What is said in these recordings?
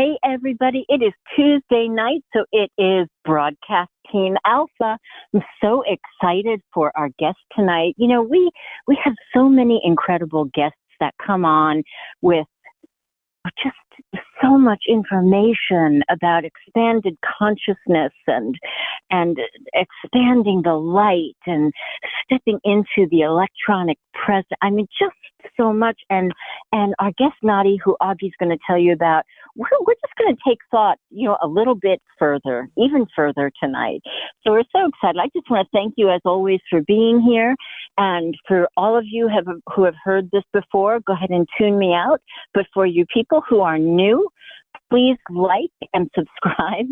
Hey, everybody. It is Tuesday night, so it is Broadcast Team Alpha. I'm so excited for our guest tonight. You know, we, we have so many incredible guests that come on with just so much information about expanded consciousness and and expanding the light and stepping into the electronic present. I mean, just so much. And and our guest Nadi, who Augie's going to tell you about, we're we're just going to take thought, you know, a little bit further, even further tonight. So we're so excited. I just want to thank you as always for being here, and for all of you have who have heard this before, go ahead and tune me out. But for you people who are new, please like and subscribe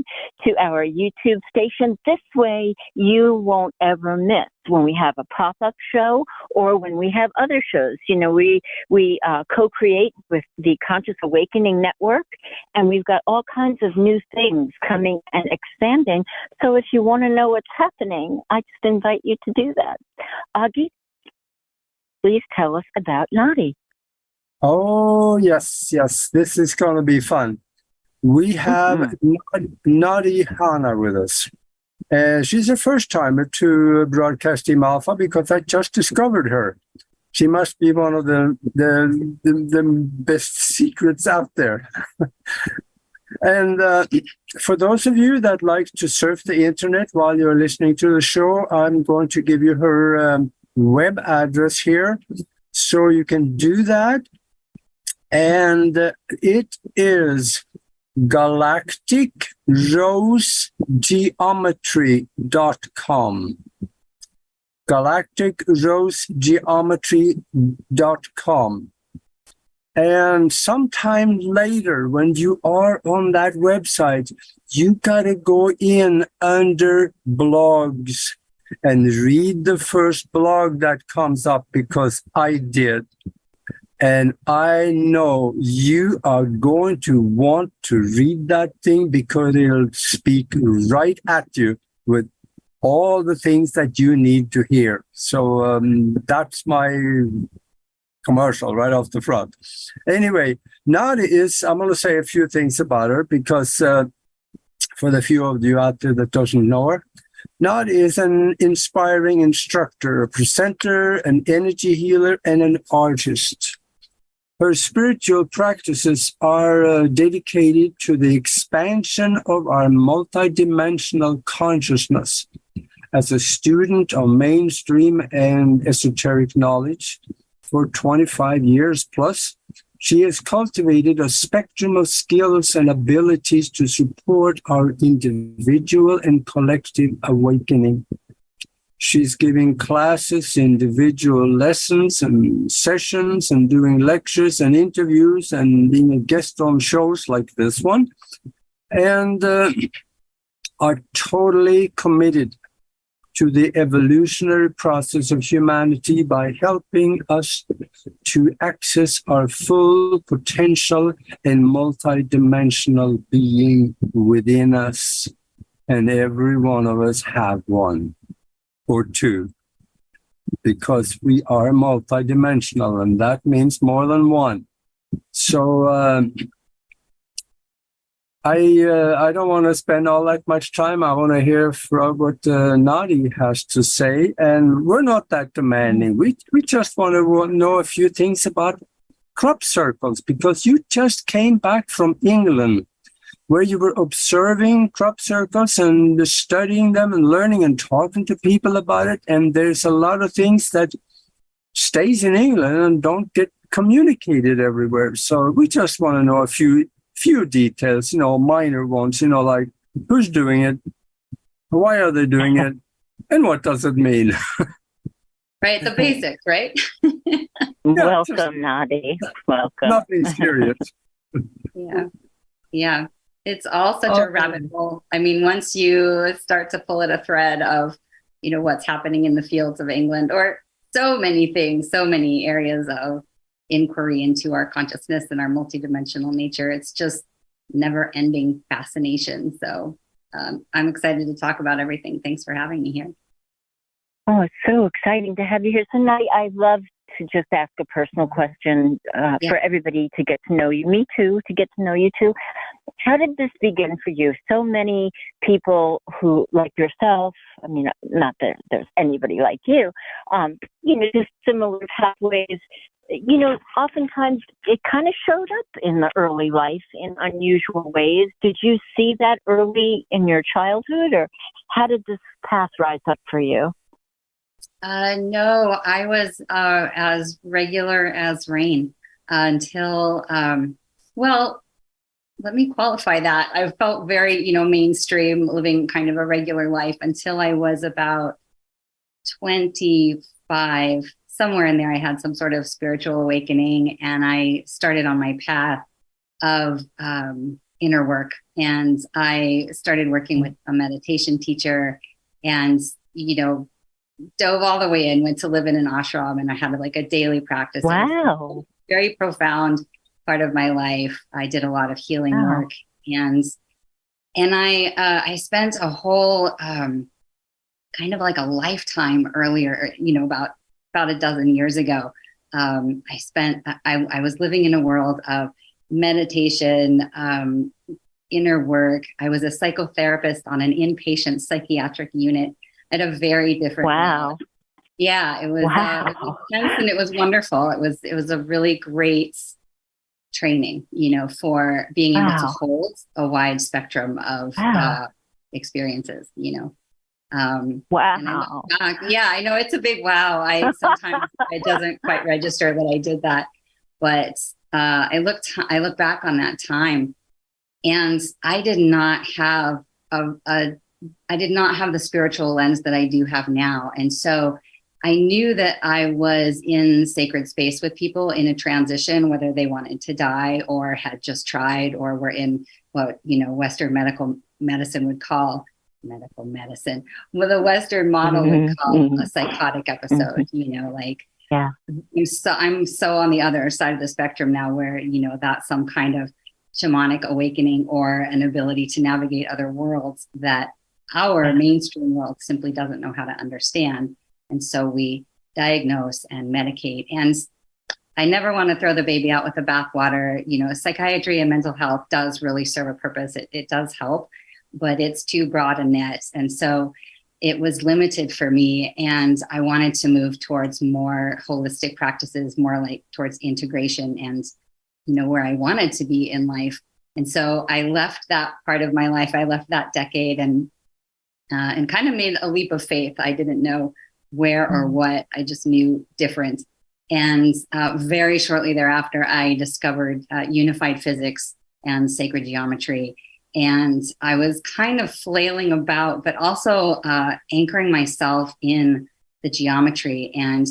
to our YouTube station. This way you won't ever miss when we have a pop-up show or when we have other shows. You know, we, we uh, co-create with the Conscious Awakening Network and we've got all kinds of new things coming and expanding. So if you want to know what's happening, I just invite you to do that. Augie, please tell us about Nadi. Oh, yes, yes. This is going to be fun. We have mm-hmm. Nadi Hana with us. Uh, she's a first timer to Broadcast Team Alpha because I just discovered her. She must be one of the, the, the, the best secrets out there. and uh, for those of you that like to surf the internet while you're listening to the show, I'm going to give you her um, web address here so you can do that. And uh, it is galacticrosegeometry.com. galacticrosegeometry.com. And sometime later, when you are on that website, you gotta go in under blogs and read the first blog that comes up because I did. And I know you are going to want to read that thing because it'll speak right at you with all the things that you need to hear. So um, that's my commercial right off the front. Anyway, Nadi is, I'm going to say a few things about her because uh, for the few of you out there that doesn't know her, Nadi is an inspiring instructor, a presenter, an energy healer, and an artist. Her spiritual practices are uh, dedicated to the expansion of our multidimensional consciousness. As a student of mainstream and esoteric knowledge for 25 years plus, she has cultivated a spectrum of skills and abilities to support our individual and collective awakening. She's giving classes, individual lessons and sessions, and doing lectures and interviews and being a guest on shows like this one. And uh, are totally committed to the evolutionary process of humanity by helping us to access our full potential and multidimensional being within us. And every one of us have one or two because we are multidimensional and that means more than one. So um, I uh, I don't want to spend all that much time. I want to hear from what uh, Nadi has to say, and we're not that demanding. We we just want to know a few things about crop circles because you just came back from England where you were observing crop circles and studying them and learning and talking to people about it. And there's a lot of things that stays in England and don't get communicated everywhere. So we just want to know a few few details, you know, minor ones, you know, like who's doing it, why are they doing it, and what does it mean? right, the basics, right? yeah, Welcome, just, Nadi. Welcome. Nothing serious. yeah. Yeah it's all such a rabbit hole. I mean, once you start to pull at a thread of, you know, what's happening in the fields of England or so many things, so many areas of inquiry into our consciousness and our multidimensional nature, it's just never ending fascination. So um, I'm excited to talk about everything. Thanks for having me here. Oh, it's so exciting to have you here tonight. I love to just ask a personal question uh, Yeah. for everybody to get to know you. Me too, to get to know you too. How did this begin for you? So many people who, like yourself, I mean, not that there's anybody like you, um, you know, just similar pathways. You know, oftentimes it kind of showed up in the early life in unusual ways. Did you see that early in your childhood, or how did this path rise up for you? Uh, no, I was uh, as regular as rain until, um, well, let me qualify that. I felt very, you know, mainstream, living kind of a regular life until I was about 25. Somewhere in there, I had some sort of spiritual awakening and I started on my path of um, inner work. And I started working with a meditation teacher and, you know, dove all the way in, went to live in an ashram, and I had like a daily practice. Wow. very profound part of my life. I did a lot of healing Wow. work, and and I uh, I spent a whole um, kind of like a lifetime earlier, you know, about about a dozen years ago. Um, I spent I, I was living in a world of meditation, um, inner work. I was a psychotherapist on an inpatient psychiatric unit at a very different Wow. level. Yeah, it was, uh, it was Wow. intense and it was wonderful. It was it was a really great training, you know, for being able to hold a wide spectrum of Wow. uh, experiences, you know. Um, I Wow. look yeah, I know it's a big wow. I sometimes it doesn't quite register that I did that, but uh, I looked I look back on that time, and I did not have a, a I did not have the spiritual lens that I do have now, and so I knew that I was in sacred space with people in a transition, whether they wanted to die or had just tried or were in what you know Western medical medicine would call medical medicine, what the Western model would Mhm, call mhm. a psychotic episode. You know, like Yeah. So I'm so on the other side of the spectrum now, where you know that's some kind of shamanic awakening or an ability to navigate other worlds that our mainstream world simply doesn't know how to understand. And so we diagnose and medicate. And I never want to throw the baby out with the bathwater. You know, psychiatry and mental health does really serve a purpose. It, it does help, but it's too broad a net. And so it was limited for me. And I wanted to move towards more holistic practices, more like towards integration and, you know, where I wanted to be in life. And so I left that part of my life. I left that decade and uh, and kind of made a leap of faith. I didn't know where or what. I just knew different. And uh, very shortly thereafter, I discovered uh, unified physics and sacred geometry. And I was kind of flailing about, but also uh, anchoring myself in the geometry. And,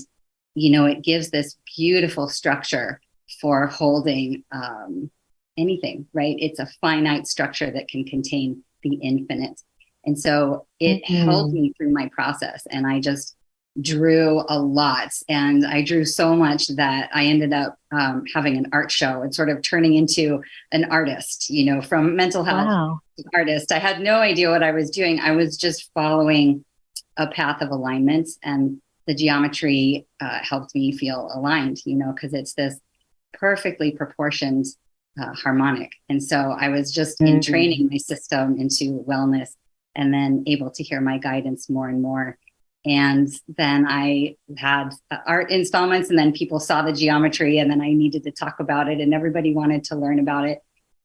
you know, it gives this beautiful structure for holding um, anything, right? It's a finite structure that can contain the infinite. And so it Mhm. held me through my process. And I just drew a lot. And I drew so much that I ended up um, having an art show and sort of turning into an artist, you know, from mental health Wow. artist. I had no idea what I was doing. I was just following a path of alignment, and the geometry uh, helped me feel aligned, you know, because it's this perfectly proportioned uh, harmonic. And so I was just in Mhm. training my system into wellness and then able to hear my guidance more and more. And then I had uh, art installments, and then people saw the geometry, and then I needed to talk about it, and everybody wanted to learn about it.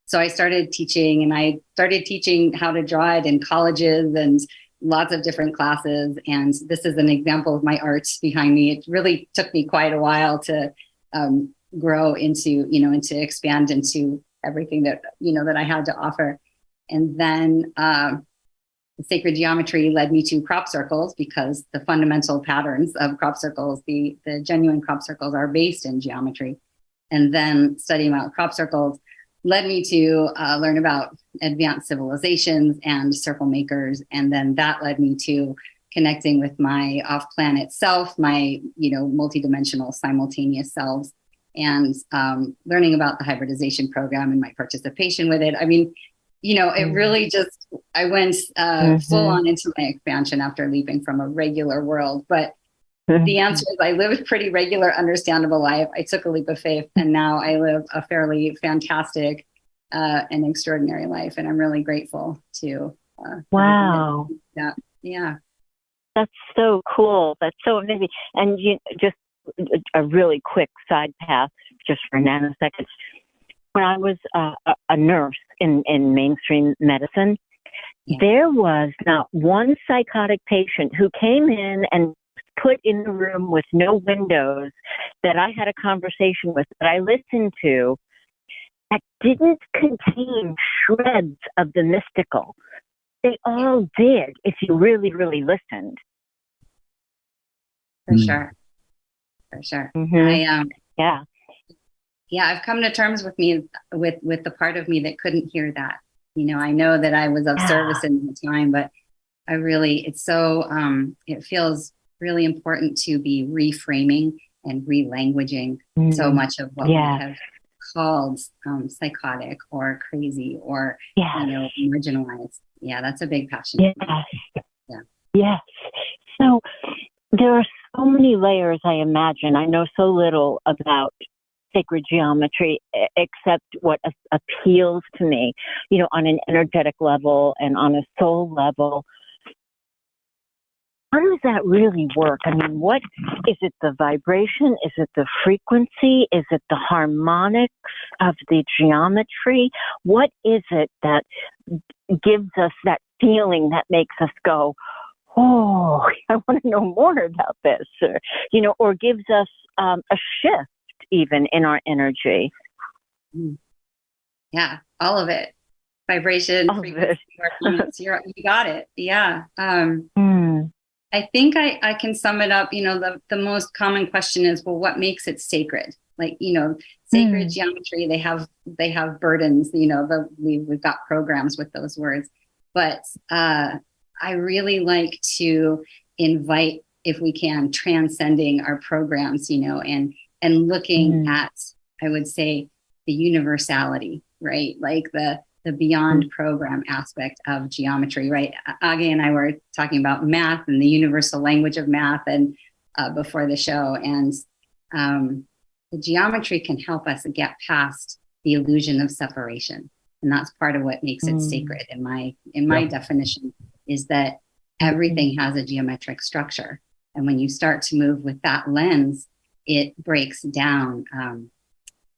So I started teaching, and I started teaching how to draw it in colleges and lots of different classes. And this is an example of my art behind me. It really took me quite a while to um, grow into, you know, and to expand into everything that you know that I had to offer. And then um, sacred geometry led me to crop circles because the fundamental patterns of crop circles, the, the genuine crop circles, are based in geometry. And then studying about crop circles led me to uh, learn about advanced civilizations and circle makers. And then that led me to connecting with my off planet self, my, you know, multidimensional simultaneous selves, and um, learning about the hybridization program and my participation with it. I mean, you know, it Mhm. really just, I went uh, Mhm. full on into my expansion after leaping from a regular world. But the answer is I live a pretty regular, understandable life. I took a leap of faith, and now I live a fairly fantastic uh, and extraordinary life, and I'm really grateful to. Uh, wow. Yeah. Yeah. That's so cool. That's so amazing. And you just a really quick side path, just for nanoseconds. When I was uh, a nurse in in mainstream medicine, yeah. there was not one psychotic patient who came in and put in the room with no windows that I had a conversation with that I listened to that didn't contain shreds of the mystical. They all did if you really, really listened. For mm. sure. For sure. Mm-hmm. I um yeah. Yeah, I've come to terms with me with with the part of me that couldn't hear that. You know, I know that I was of yeah. service in the time, but I really it's so um it feels really important to be reframing and relanguaging mm. so much of what yeah. we have called um, psychotic or crazy or yes. you know marginalized. Yeah, that's a big passion. Yes. Yeah. Yes. So there are so many layers. I imagine I know so little about sacred geometry except what appeals to me, you know, on an energetic level and on a soul level how does that really work? I mean, what is it the vibration? Is it the frequency? Is it the harmonics of the geometry? What is it that gives us that feeling that makes us go, oh, I want to know more about this, or, you know, or gives us um, a shift even in our energy? Yeah, all of it. Vibration, all frequency, it. you got it. Yeah. Um, mm. I think I, I can sum it up. You know, the, the most common question is, well, what makes it sacred? Like, you know, sacred mm. geometry, they have they have burdens, you know, the we we've got programs with those words. But uh, I really like to invite, if we can, transcending our programs, you know, and and looking mm. at, I would say, the universality, right? Like the the beyond program aspect of geometry, right? Augie and I were talking about math and the universal language of math and uh, before the show, and um, the geometry can help us get past the illusion of separation, and that's part of what makes it mm. sacred in my in my definition is that everything has a geometric structure, and when you start to move with that lens, it breaks down um,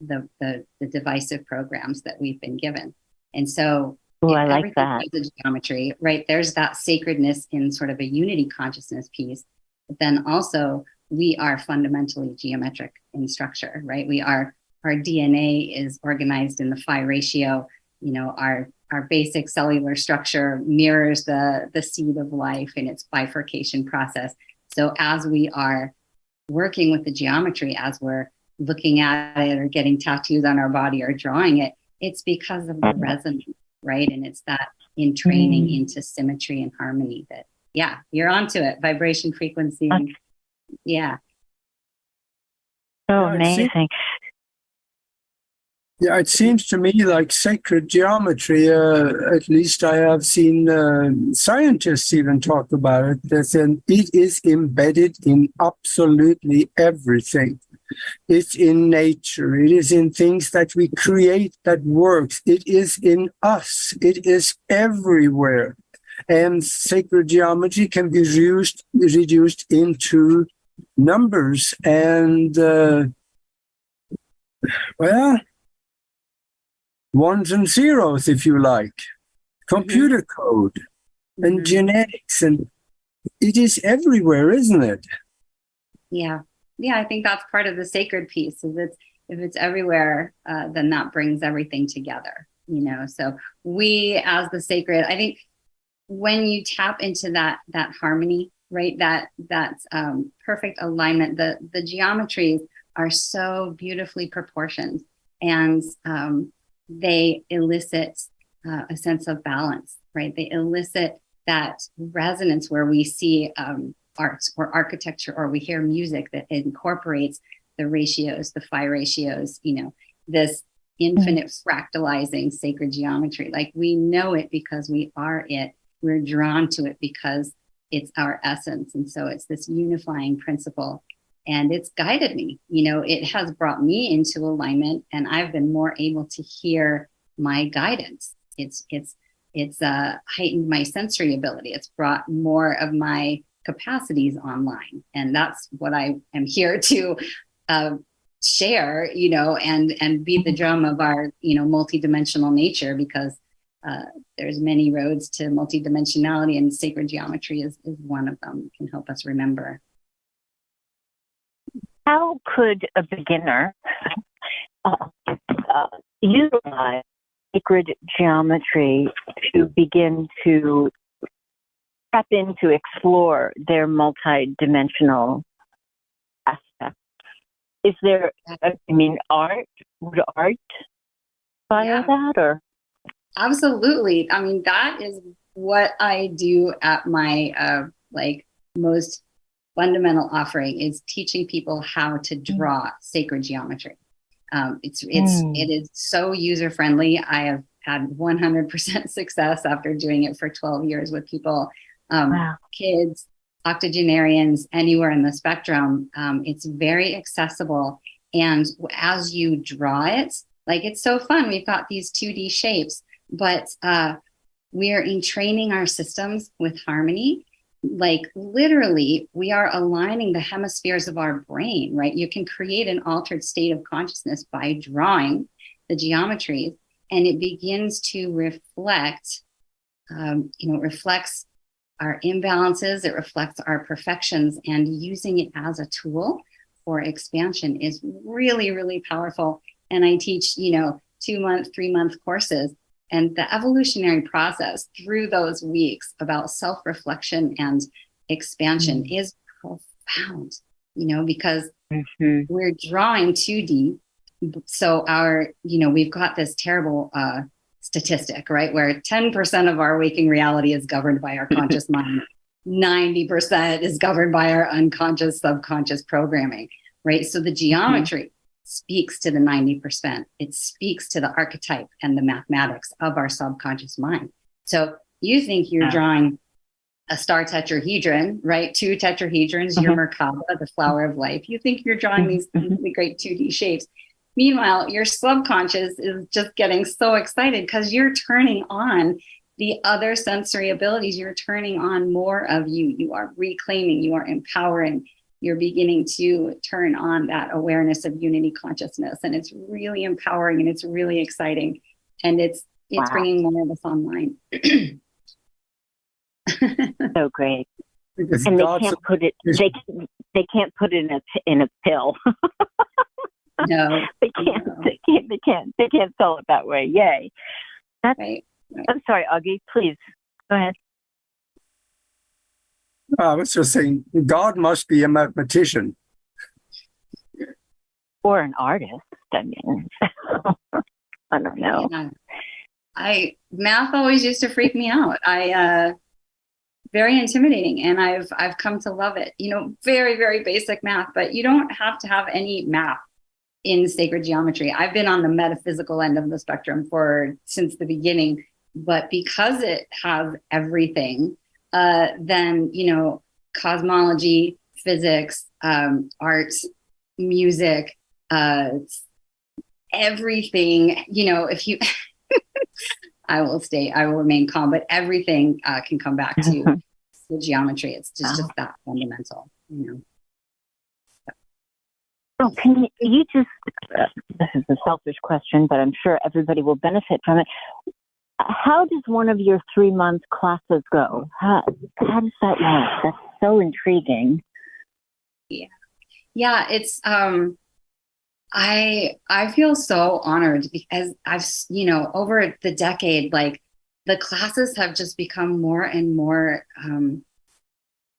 the, the the divisive programs that we've been given. And so Ooh, I like that. The geometry, right? There's that sacredness in sort of a unity consciousness piece. But then also we are fundamentally geometric in structure, right? We are our DNA is organized in the phi ratio. You know, our our basic cellular structure mirrors the the seed of life in its bifurcation process. So as we are working with the geometry, as we're looking at it or getting tattoos on our body or drawing it, it's because of the mm-hmm. resonance, right? And it's that entraining mm. into symmetry and harmony that, yeah, you're onto it. Vibration, frequency. Okay. Yeah. So amazing. Yeah, it seems to me like sacred geometry. Uh, at least I have seen uh, scientists even talk about it. That it is embedded in absolutely everything. It's in nature. It is in things that we create that works. It is in us. It is everywhere. And sacred geometry can be reduced, reduced into numbers and, uh, well, ones and zeros, if you like, computer mm-hmm. code and mm-hmm. genetics. And it is everywhere, isn't it? Yeah yeah, I think that's part of the sacred piece. Is it's if it's everywhere, uh, then that brings everything together. You know, so we as the sacred, I think when you tap into that that harmony, right? That that um, perfect alignment. The the geometries are so beautifully proportioned, and um, they elicit uh, a sense of balance, right? They elicit that resonance where we see um, arts or architecture or we hear music that incorporates the ratios, the phi ratios, you know, this infinite fractalizing sacred geometry. Like we know it because we are it. We're drawn to it because it's our essence. And so it's this unifying principle. And it's guided me. You know, it has brought me into alignment and I've been more able to hear my guidance. It's it's it's uh, heightened my sensory ability. It's brought more of my capacities online, and that's what I am here to uh, share. You know, and and beat the drum of our you know multidimensional nature because uh, there's many roads to multidimensionality, and sacred geometry is is one of them. Can help us remember. How could a beginner uh, uh, utilize sacred geometry to begin to tap into explore their multidimensional aspects. Is there, I mean, art? Would art follow yeah. that or? Absolutely. I mean, that is what I do at my uh, like most fundamental offering is teaching people how to mm. draw mm. sacred geometry. Um, it's it's mm. it is so user friendly. I have had 100% success after doing it for 12 years with people, um, wow. kids, octogenarians, anywhere in the spectrum. Um, it's very accessible, and as you draw it, like it's so fun. We've got these 2D shapes, but uh, we are entraining our systems with harmony like literally we are aligning the hemispheres of our brain right? You can create an altered state of consciousness by drawing the geometries and it begins to reflect um, you know reflects our imbalances it reflects our perfections and using it as a tool for expansion is really really powerful. And i teach you know two month three month courses and the evolutionary process through those weeks about self reflection and expansion mm-hmm. is profound, you know, because mm-hmm. we're drawing 2D. So, our, you know, we've got this terrible uh, statistic, right? Where 10% of our waking reality is governed by our conscious mind, 90% is governed by our unconscious, subconscious programming, right? So, the mm-hmm. Speaks to the 90%. It speaks to the archetype and the mathematics of our subconscious mind. So you think you're drawing a star tetrahedron, right? Two tetrahedrons, your uh-huh. Merkaba, the flower of life. You think you're drawing these mm-hmm. really great 2D shapes. Meanwhile, your subconscious is just getting so excited because you're turning on the other sensory abilities. You're turning on more of you. You are reclaiming, you are empowering, you're beginning to turn on that awareness of unity consciousness. And it's really empowering and it's really exciting. And it's it's wow. bringing more of us online. So great. Because and they can't put it they they can't put it in a in a pill. No. They can't no. they can't they can't they can't sell it that way. Yay. That's right, right. i'm sorry augie please. Go ahead I was just saying, God must be a mathematician. Or an artist. I mean, I don't know. Yeah. I math always used to freak me out. I uh, very intimidating, and I've I've come to love it. You know, very very basic math, but you don't have to have any math in sacred geometry. I've been on the metaphysical end of the spectrum for since the beginning, but because it has everything uh, then you know cosmology, physics, um, arts, music, uh, everything. You know, if you, I will stay, I will remain calm, but everything uh, can come back to the geometry. It's just, just that fundamental. You know. Oh, can you, you just, uh, this is a selfish question, but I'm sure everybody will benefit from it how does one of your three month classes go? How, how does that work? That's so intriguing. Yeah. Yeah, it's um I I feel so honored because I've you know over the decade like the classes have just become more and more um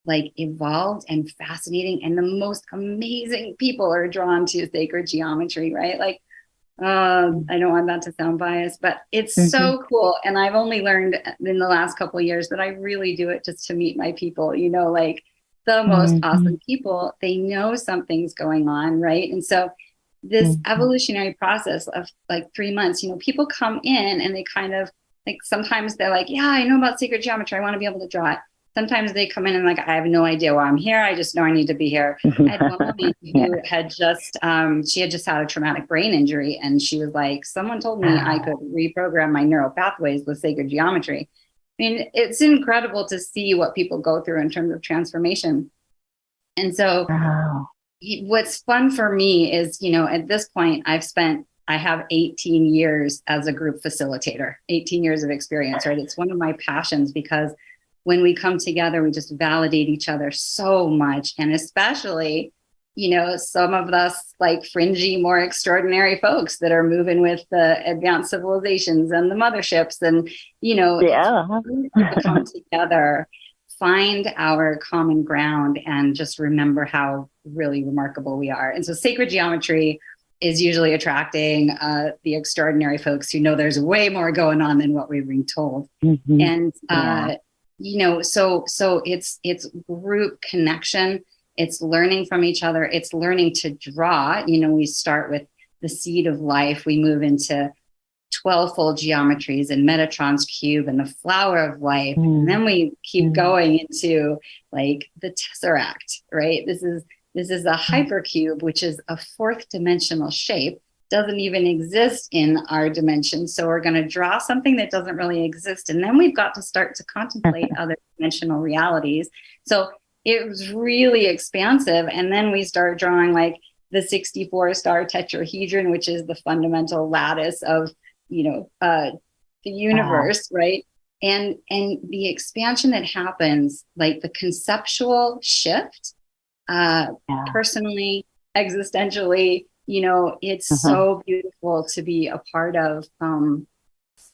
like evolved and fascinating and the most amazing people are drawn to sacred geometry, right? Like um, I don't want that to sound biased, but it's mm-hmm. so cool. And I've only learned in the last couple years that I really do it just to meet my people, you know, like the most mm-hmm. awesome people. They know something's going on, right? And so this mm-hmm. evolutionary process of like three months, you know, people come in and they kind of like sometimes they're like, Yeah, I know about sacred geometry. I want to be able to draw it. Sometimes they come in and like, I have no idea why I'm here. I just know I need to be here. I had one woman who had just, um, she had just had a traumatic brain injury. And she was like, someone told me I could reprogram my neural pathways with sacred geometry. I mean, it's incredible to see what people go through in terms of transformation. And so, wow. what's fun for me is, you know, at this point, I've spent, I have 18 years as a group facilitator, 18 years of experience, right? It's one of my passions because when we come together, we just validate each other so much. And especially, you know, some of us like fringy, more extraordinary folks that are moving with the advanced civilizations and the motherships. And, you know, yeah. come together, find our common ground, and just remember how really remarkable we are. And so, sacred geometry is usually attracting uh, the extraordinary folks who know there's way more going on than what we've been told. Mm-hmm. And, uh, yeah you know so so it's it's group connection. It's learning from each other. It's learning to draw. You know we start with the seed of life. We move into 12 fold geometries and metatron's cube and the flower of life. Mm. and then we keep mm. going into like the tesseract right? This is this is a mm. hypercube which is a fourth dimensional shape doesn't even exist in our dimension. So we're going to draw something that doesn't really exist. And then we've got to start to contemplate other dimensional realities. So it was really expansive. And then we start drawing like the 64 star tetrahedron, which is the fundamental lattice of, you know, uh, the universe, wow. right? And and the expansion that happens, like the conceptual shift, uh, yeah. personally, existentially, you know it's uh-huh. so beautiful to be a part of um,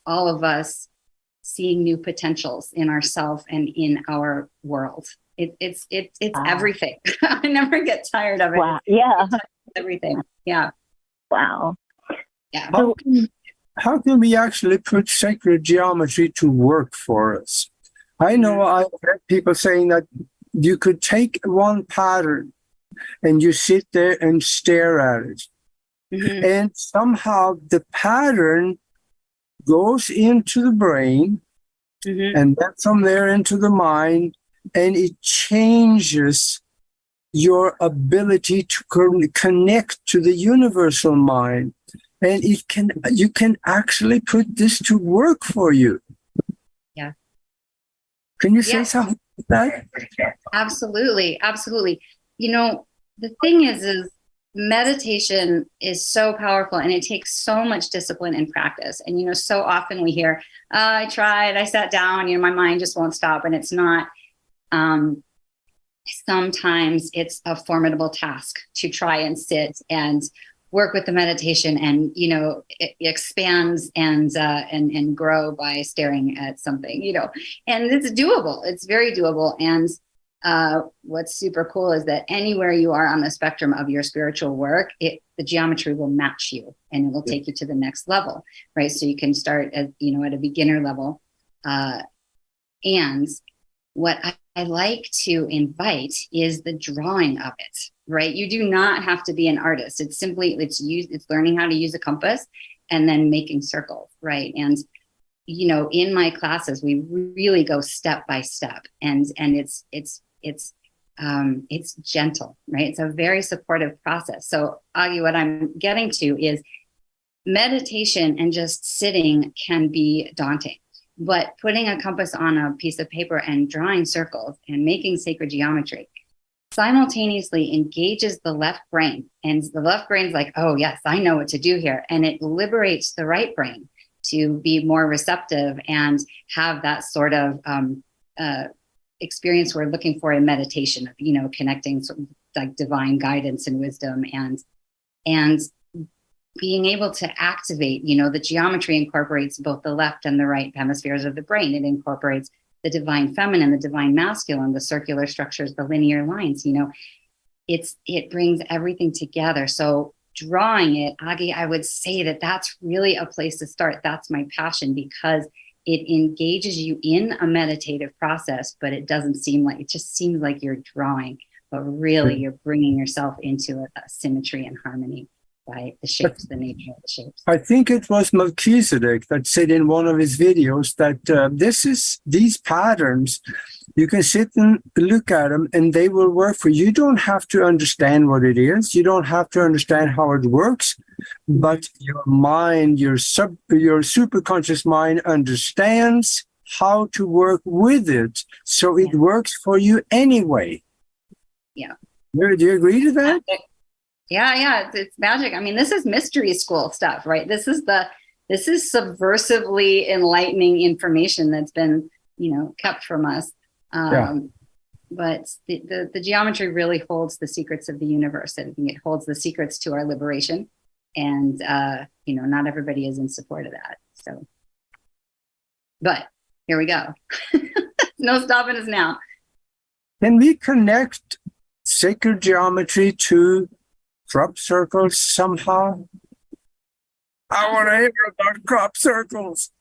all of us seeing new potentials in ourselves and in our world. It, it's it, it's wow. everything. I never get tired of it. Wow. yeah. Everything. Yeah. Wow. Yeah. How can, how can we actually put sacred geometry to work for us? I know mm-hmm. i've heard people saying that you could take one pattern and you sit there and stare at it. Mm-hmm. And somehow the pattern goes into the brain mm-hmm. and then from there into the mind, and it changes your ability to connect to the universal mind. And it can you can actually put this to work for you. Yeah. Can you say yeah. something that? Absolutely, absolutely. You know, the thing is is meditation is so powerful and it takes so much discipline and practice. And you know so often we hear oh, i tried i sat down you know my mind just won't stop. And it's not um sometimes it's a formidable task to try and sit and work with the meditation and you know it expands and uh, and and grow by staring at something you know. And it's doable. It's very doable. And uh, what's super cool is that anywhere you are on the spectrum of your spiritual work, it the geometry will match you and it will take you to the next level, right? So you can start at you know at a beginner level, uh, and what I, I like to invite is the drawing of it, right? You do not have to be an artist. It's simply it's use it's learning how to use a compass and then making circles, right? And you know in my classes we really go step by step and and it's it's it's um, it's gentle, right? It's a very supportive process. So, Augie, what I'm getting to is meditation and just sitting can be daunting, but putting a compass on a piece of paper and drawing circles and making sacred geometry simultaneously engages the left brain. And the left brain's like, oh, yes, I know what to do here. And it liberates the right brain to be more receptive and have that sort of um, uh, experience we're looking for in meditation of you know connecting sort of like divine guidance and wisdom and and being able to activate you know the geometry incorporates both the left and the right hemispheres of the brain. It incorporates the divine feminine the divine masculine the circular structures the linear lines you know. It's it brings everything together. So drawing it Augie I would say that that's really a place to start. That's my passion because it engages you in a meditative process, but it doesn't seem like it just seems like you're drawing, but really hmm. you're bringing yourself into a, a symmetry and harmony by the shapes, the nature of the shapes. I think it was Melchizedek that said in one of his videos that uh, this is these patterns. You can sit and look at them, and they will work for you. You don't have to understand what it is. You don't have to understand how it works, but your mind, your sub, your superconscious mind understands how to work with it, so it Yeah. works for you anyway. Yeah. Do you agree to that? Yeah, yeah, it's, it's magic. I mean, this is mystery school stuff, right? This is the this is subversively enlightening information that's been, you know, kept from us. Um, Yeah. But the, the the geometry really holds the secrets of the universe. I think it holds the secrets to our liberation, and uh, you know, not everybody is in support of that. So, but here we go. no stopping us now. Can we connect sacred geometry to crop circles somehow? I want to hear about crop circles.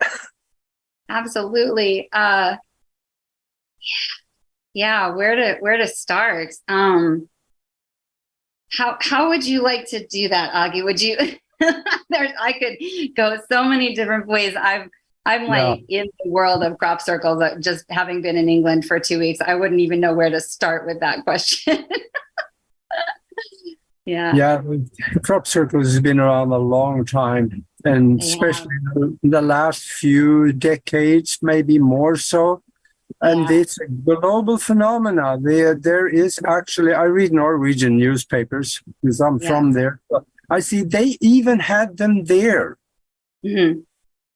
absolutely uh yeah where to where to start um how how would you like to do that Augie? would you there's i could go so many different ways i've i'm like in the world of crop circles uh, just having been in england for two weeks i wouldn't even know where to start with that question yeah Yeah, crop circles has been around a long time, and Yeah. especially in the last few decades, maybe more so. And Yeah. it's a global phenomena. There, there is actually. I read Norwegian newspapers because I'm Yeah. from there. I see they even had them there. Mhm.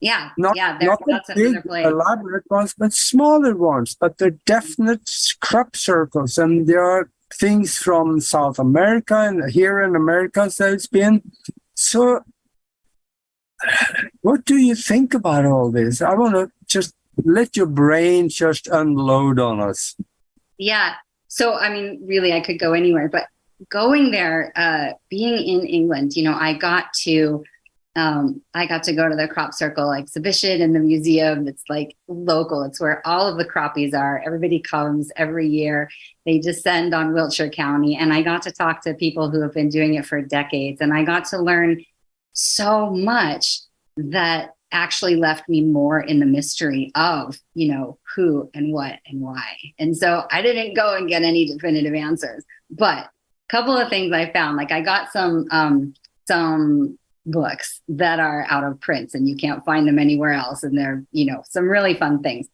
yeah Not, yeah not the big, elaborate ones, but smaller ones. But they're definite crop circles, and there are things from South America and here in America that it's been. So, what do you think about all this? I want to just let your brain just unload on us. Yeah. So, I mean, really, I could go anywhere, but going there, uh, being in England, you know, I got to, um, I got to go to the crop circle exhibition in the museum. It's like local. It's where all of the croppies are. Everybody comes every year. They descend on Wiltshire County, and I got to talk to people who have been doing it for decades, and I got to learn so much that actually left me more in the mystery of you know who and what and why and so i didn't go and get any definitive answers but a couple of things i found like i got some um some books that are out of print and you can't find them anywhere else and they're you know some really fun things.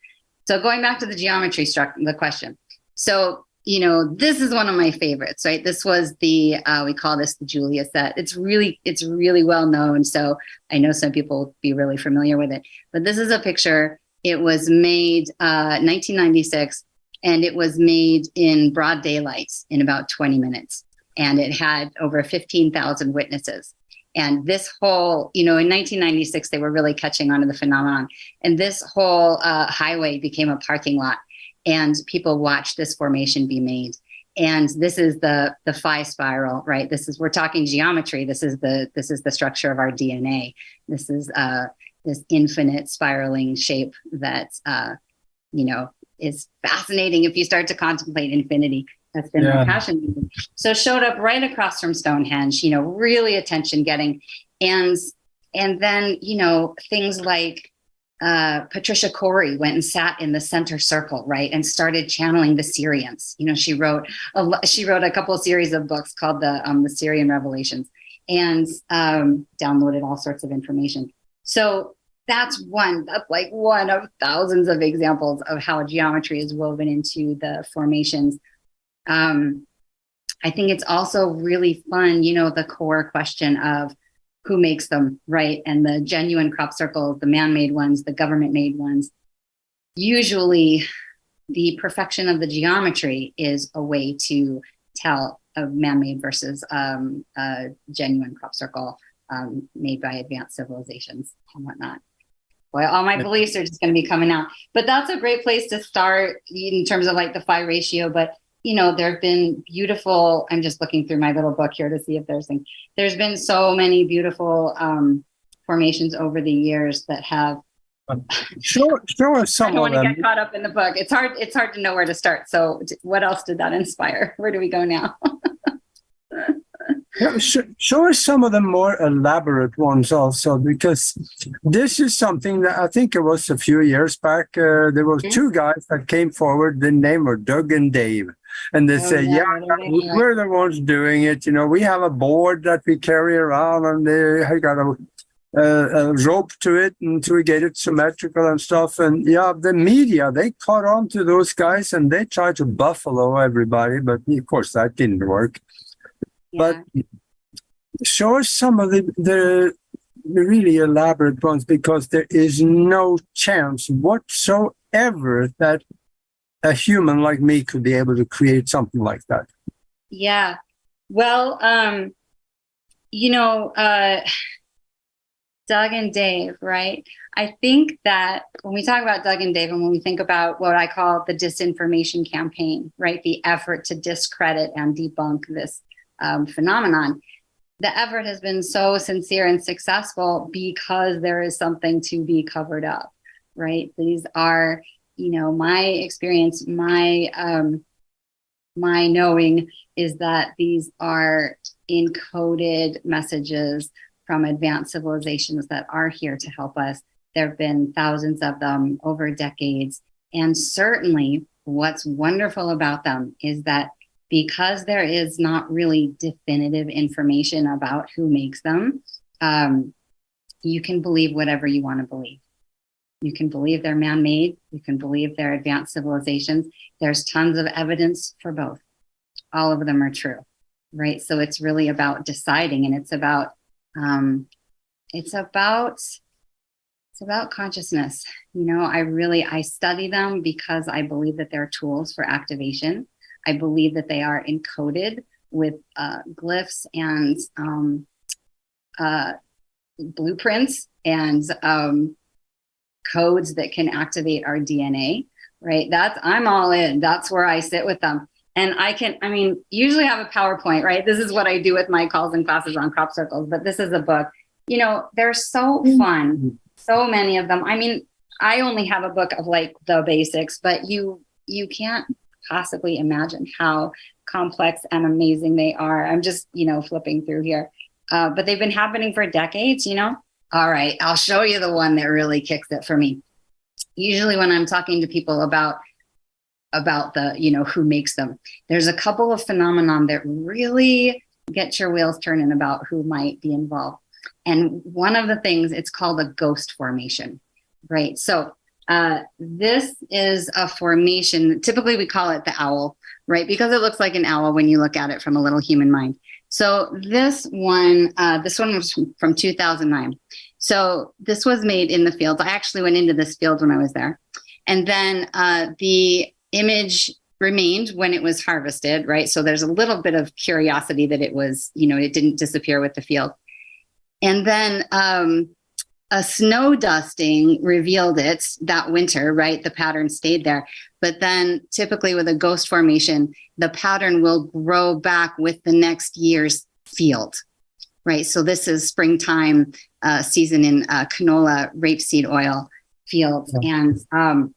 So going back to the geometry struck the question. So you know this is one of my favorites right? This was the uh, we call this the julia set. It's really it's really well known so i know some people will be really familiar with it. But this is a picture. It was made uh, 1996 and it was made in broad daylight in about 20 minutes. And it had over 15000 witnesses and this whole you know in 1996 they were really catching on to the phenomenon. And this whole uh, highway became a parking lot and people watched this formation be made. And this is the the phi spiral right? This is we're talking geometry. This is the this is the structure of our dna this is uh this infinite spiraling shape that uh you know is fascinating if you start to contemplate infinity that's been Yeah. my passion so showed up right across from stonehenge you know really attention getting and and then you know things like uh, Patricia Cori went and sat in the center circle, right, and started channeling the Sirians. You know, she wrote a she wrote a couple of series of books called the um, the Sirian Revelations, and um, downloaded all sorts of information. So that's one. That's like one of thousands of examples of how geometry is woven into the formations. Um, I think it's also really fun. You know, the core question of who makes them, right? And the genuine crop circles, the man made ones, the government made ones. Usually, the perfection of the geometry is a way to tell a man made versus um, a genuine crop circle um, made by advanced civilizations and whatnot. Boy, all my beliefs are just going to be coming out. But that's a great place to start in terms of like the phi ratio. But you know, there have been beautiful. I'm just looking through my little book here to see if there's things. There's been so many beautiful um, formations over the years that have. Show, show us I some don't want to get caught up in the book. It's hard. It's hard to know where to start. So, what else did that inspire? Where do we go now? Yeah, sh- show us some of the more elaborate ones also, because this is something that I think it was a few years back. Uh, there was Mhm. two guys that came forward. The name were Doug and Dave, and they Oh, say, yeah, "Yeah, I know they we- are. we're the ones doing it. You know, we have a board that we carry around, and they got a, a, a rope to it and to get it symmetrical and stuff. And yeah, the media they caught on to those guys, and they tried to buffalo everybody, but of course that didn't work." But show us some of the the really elaborate ones because there is no chance whatsoever that a human like me could be able to create something like that. Yeah. Well, um, you know, uh, Doug and Dave, right? I think that when we talk about Doug and Dave and when we think about what I call the disinformation campaign, right? The effort to discredit and debunk this um, phenomenon, the effort has been so sincere and successful because there is something to be covered up, right? These are, you know, my experience, my, um, my knowing is that these are encoded messages from advanced civilizations that are here to help us. There have been thousands of them over decades. And certainly, what's wonderful about them is that because there is not really definitive information about who makes them, um, you can believe whatever you want to believe. You can believe they're man made, you can believe they're advanced civilizations. There's tons of evidence for both. All of them are true, right? So it's really about deciding, and it's about um, it's about it's about consciousness. You know, I really I study them because I believe that they're tools for activation. I believe that they are encoded with uh, glyphs and um, uh, blueprints and um, codes that can activate our DNA. Right. That's I'm all in. That's where I sit with them. And I can, I mean, usually have a PowerPoint, right? This is what I do with my calls and classes on crop circles, but this is a book. You know, they're so fun. So many of them. I mean, I only have a book of like the basics, but you you can't possibly imagine how complex and amazing they are. I'm just, you know, flipping through here. Uh, but they've been happening for decades, you know? All right, I'll show you the one that really kicks it for me. Usually when I'm talking to people about about the, you know, who makes them, there's a couple of phenomenon that really get your wheels turning about who might be involved. And one of the things, it's called a ghost formation, right? So uh, this is a formation. Typically, we call it the owl, right? Because it looks like an owl when you look at it from a little human mind. So this one, uh, this one was from, from 2009. So this was made in the fields. I actually went into this field when I was there, and then uh, the image remained when it was harvested, right? So there's a little bit of curiosity that it was, you know, it didn't disappear with the field. And then um, a snow dusting revealed it that winter, right? The pattern stayed there. But then typically with a ghost formation, the pattern will grow back with the next year's field, right? So this is springtime uh, season in uh, canola rapeseed oil fields. Yeah. And, um,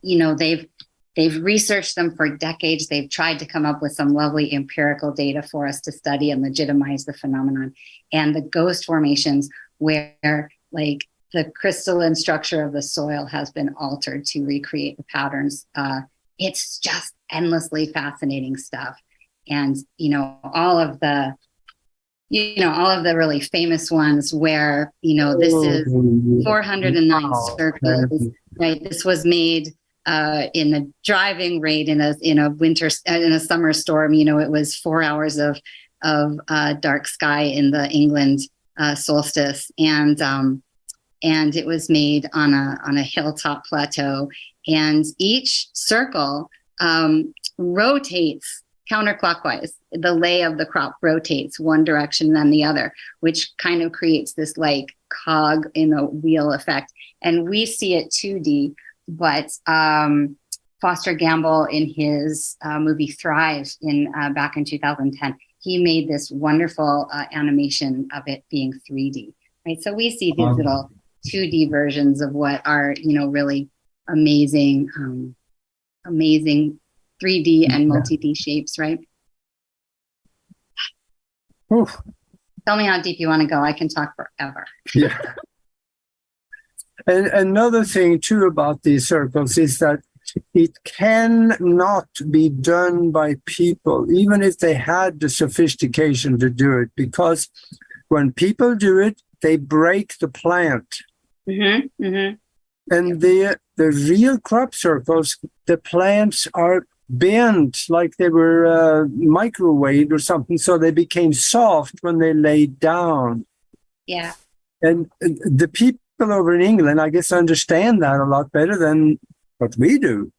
you know, they've, they've researched them for decades. They've tried to come up with some lovely empirical data for us to study and legitimize the phenomenon. And the ghost formations where like the crystalline structure of the soil has been altered to recreate the patterns. Uh, it's just endlessly fascinating stuff. And, you know, all of the, you know, all of the really famous ones where, you know, this is 409 Wow. circles, right? This was made uh, in a driving rate in a in a winter in a summer storm. You know, it was four hours of of uh, dark sky in the England uh, solstice, and um, and it was made on a on a hilltop plateau, and each circle um, rotates counterclockwise. The lay of the crop rotates one direction then the other, which kind of creates this like cog in the wheel effect. And we see it 2D, but um, Foster Gamble in his uh, movie Thrive in uh, back in 2010, he made this wonderful uh, animation of it being 3D. Right, so we see these Wow. little 2D versions of what are you know really amazing, um, amazing 3D and multi D shapes. Right. Oof. Tell me how deep you want to go. I can talk forever. Yeah. And another thing too about these circles is that it cannot be done by people, even if they had the sophistication to do it, because when people do it, they break the plant. Mm-hmm, mm-hmm. And the the real crop circles, the plants are bent like they were uh, microwaved or something, so they became soft when they laid down. Yeah. And the people over in England, I guess, understand that a lot better than what we do.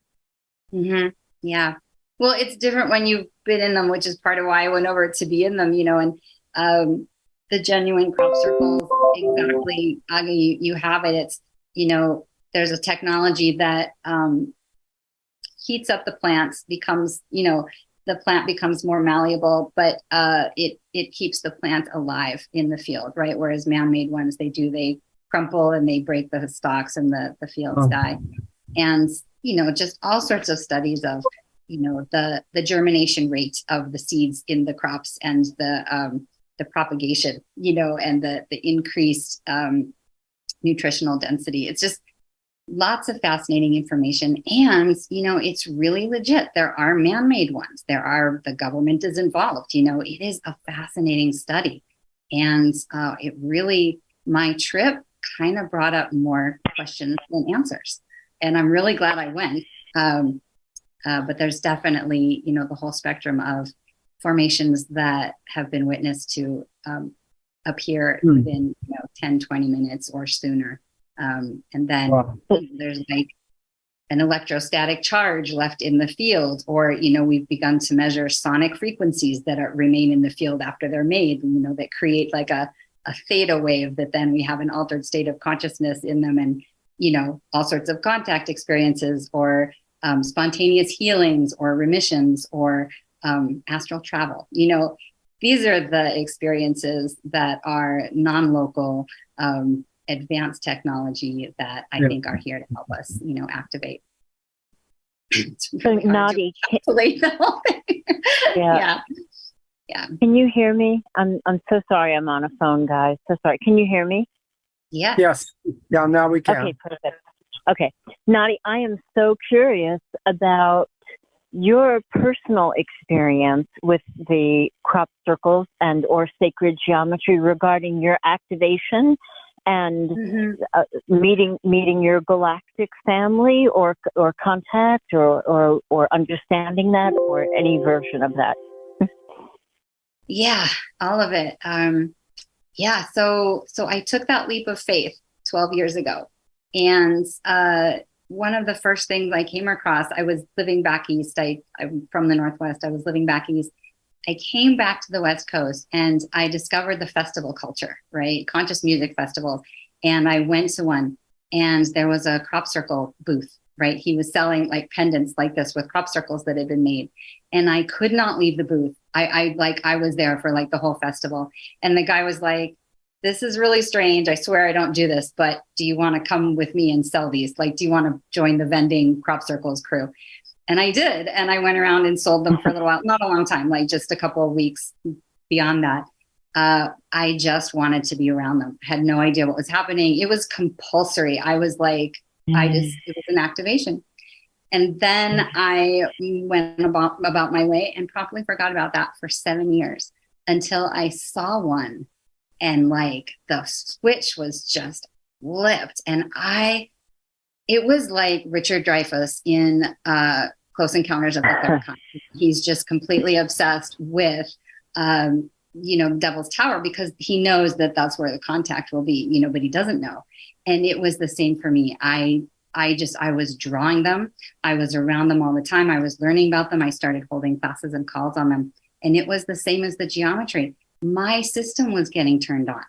Mm-hmm. Yeah. Well, it's different when you've been in them, which is part of why I went over to be in them, you know, and um, the genuine crop circles, exactly, Augie, you, you have it. It's, you know, there's a technology that um, heats up the plants, becomes, you know, the plant becomes more malleable, but uh, it it keeps the plant alive in the field, right? Whereas man-made ones, they do they crumple and they break the stalks and the the fields Oh. die, and you know just all sorts of studies of you know the the germination rate of the seeds in the crops and the um, the propagation, you know, and the the increased um, nutritional density. It's just lots of fascinating information. And you know it's really legit. There are man-made ones. There are the government is involved. You know it is a fascinating study. And uh, it really my trip kind of brought up more questions than answers. And i'm really glad i went. Um, uh, but there's definitely you know the whole spectrum of formations that have been witnessed to um, appear Hmm. within you know 10 20 minutes or sooner um, and then Wow. there's like an electrostatic charge left in the field or you know we've begun to measure sonic frequencies that are, remain in the field after they're made you know that create like a, a theta wave that then we have an altered state of consciousness in them and you know all sorts of contact experiences or um, spontaneous healings or remissions or um, astral travel you know these are the experiences that are non-local um, advanced technology that I Yeah. think are here to help us, you know, activate. It's So, really hard to Nadi, can, calculate the whole thing. Yeah. yeah. can you hear me? I'm I'm so sorry. I'm on a phone, guys. So sorry. Can you hear me? Yeah. Yes. Yeah, now we can. Okay, perfect. Okay, Nadi, I am so curious about your personal experience with the crop circles and or sacred geometry regarding your activation and Mhm. uh, meeting meeting your galactic family or or contact or, or or understanding that or any version of that. Yeah, all of it. Um, yeah, so so I took that leap of faith 12 years ago. And uh, one of the first things I came across, I was living back east. I, I'm from the Northwest. I was living back east. I came back to the West Coast and I discovered the festival culture, right? Conscious music festivals. And I went to one and there was a crop circle booth, right? He was selling like pendants like this with crop circles that had been made. And I could not leave the booth. I, I like, I was there for like the whole festival. And the guy was like, this is really strange. I swear I don't do this, but do you want to come with me and sell these? Like, do you want to join the vending crop circles crew? And I did. And I went around and sold them for a little while, not a long time, like just a couple of weeks beyond that. Uh, I just wanted to be around them. Had no idea what was happening. It was compulsory. I was like, I just, it was an activation. And then I went about, about my way and promptly forgot about that for seven years until I saw one and like the switch was just flipped. And I, it was like Richard Dreyfuss in uh, Close Encounters of the Third Kind. He's just completely obsessed with, um, you know, Devil's Tower because he knows that that's where the contact will be, you know, but he doesn't know. And it was the same for me. I, I just, I was drawing them. I was around them all the time. I was learning about them. I started holding classes and calls on them. And it was the same as the geometry. My system was getting turned on,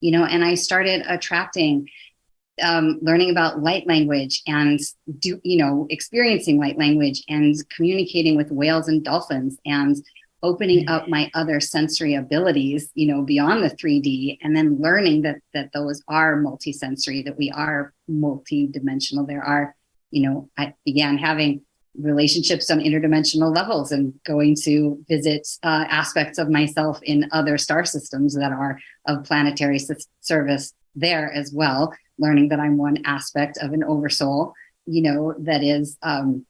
you know, and I started attracting um, learning about light language and do you know experiencing light language and communicating with whales and dolphins and opening up my other sensory abilities you know beyond the 3d and then learning that that those are multisensory that we are multidimensional. There are you know i began having relationships on interdimensional levels and going to visit uh, aspects of myself in other star systems that are of planetary service there as well learning that i'm one aspect of an oversoul you know that is um,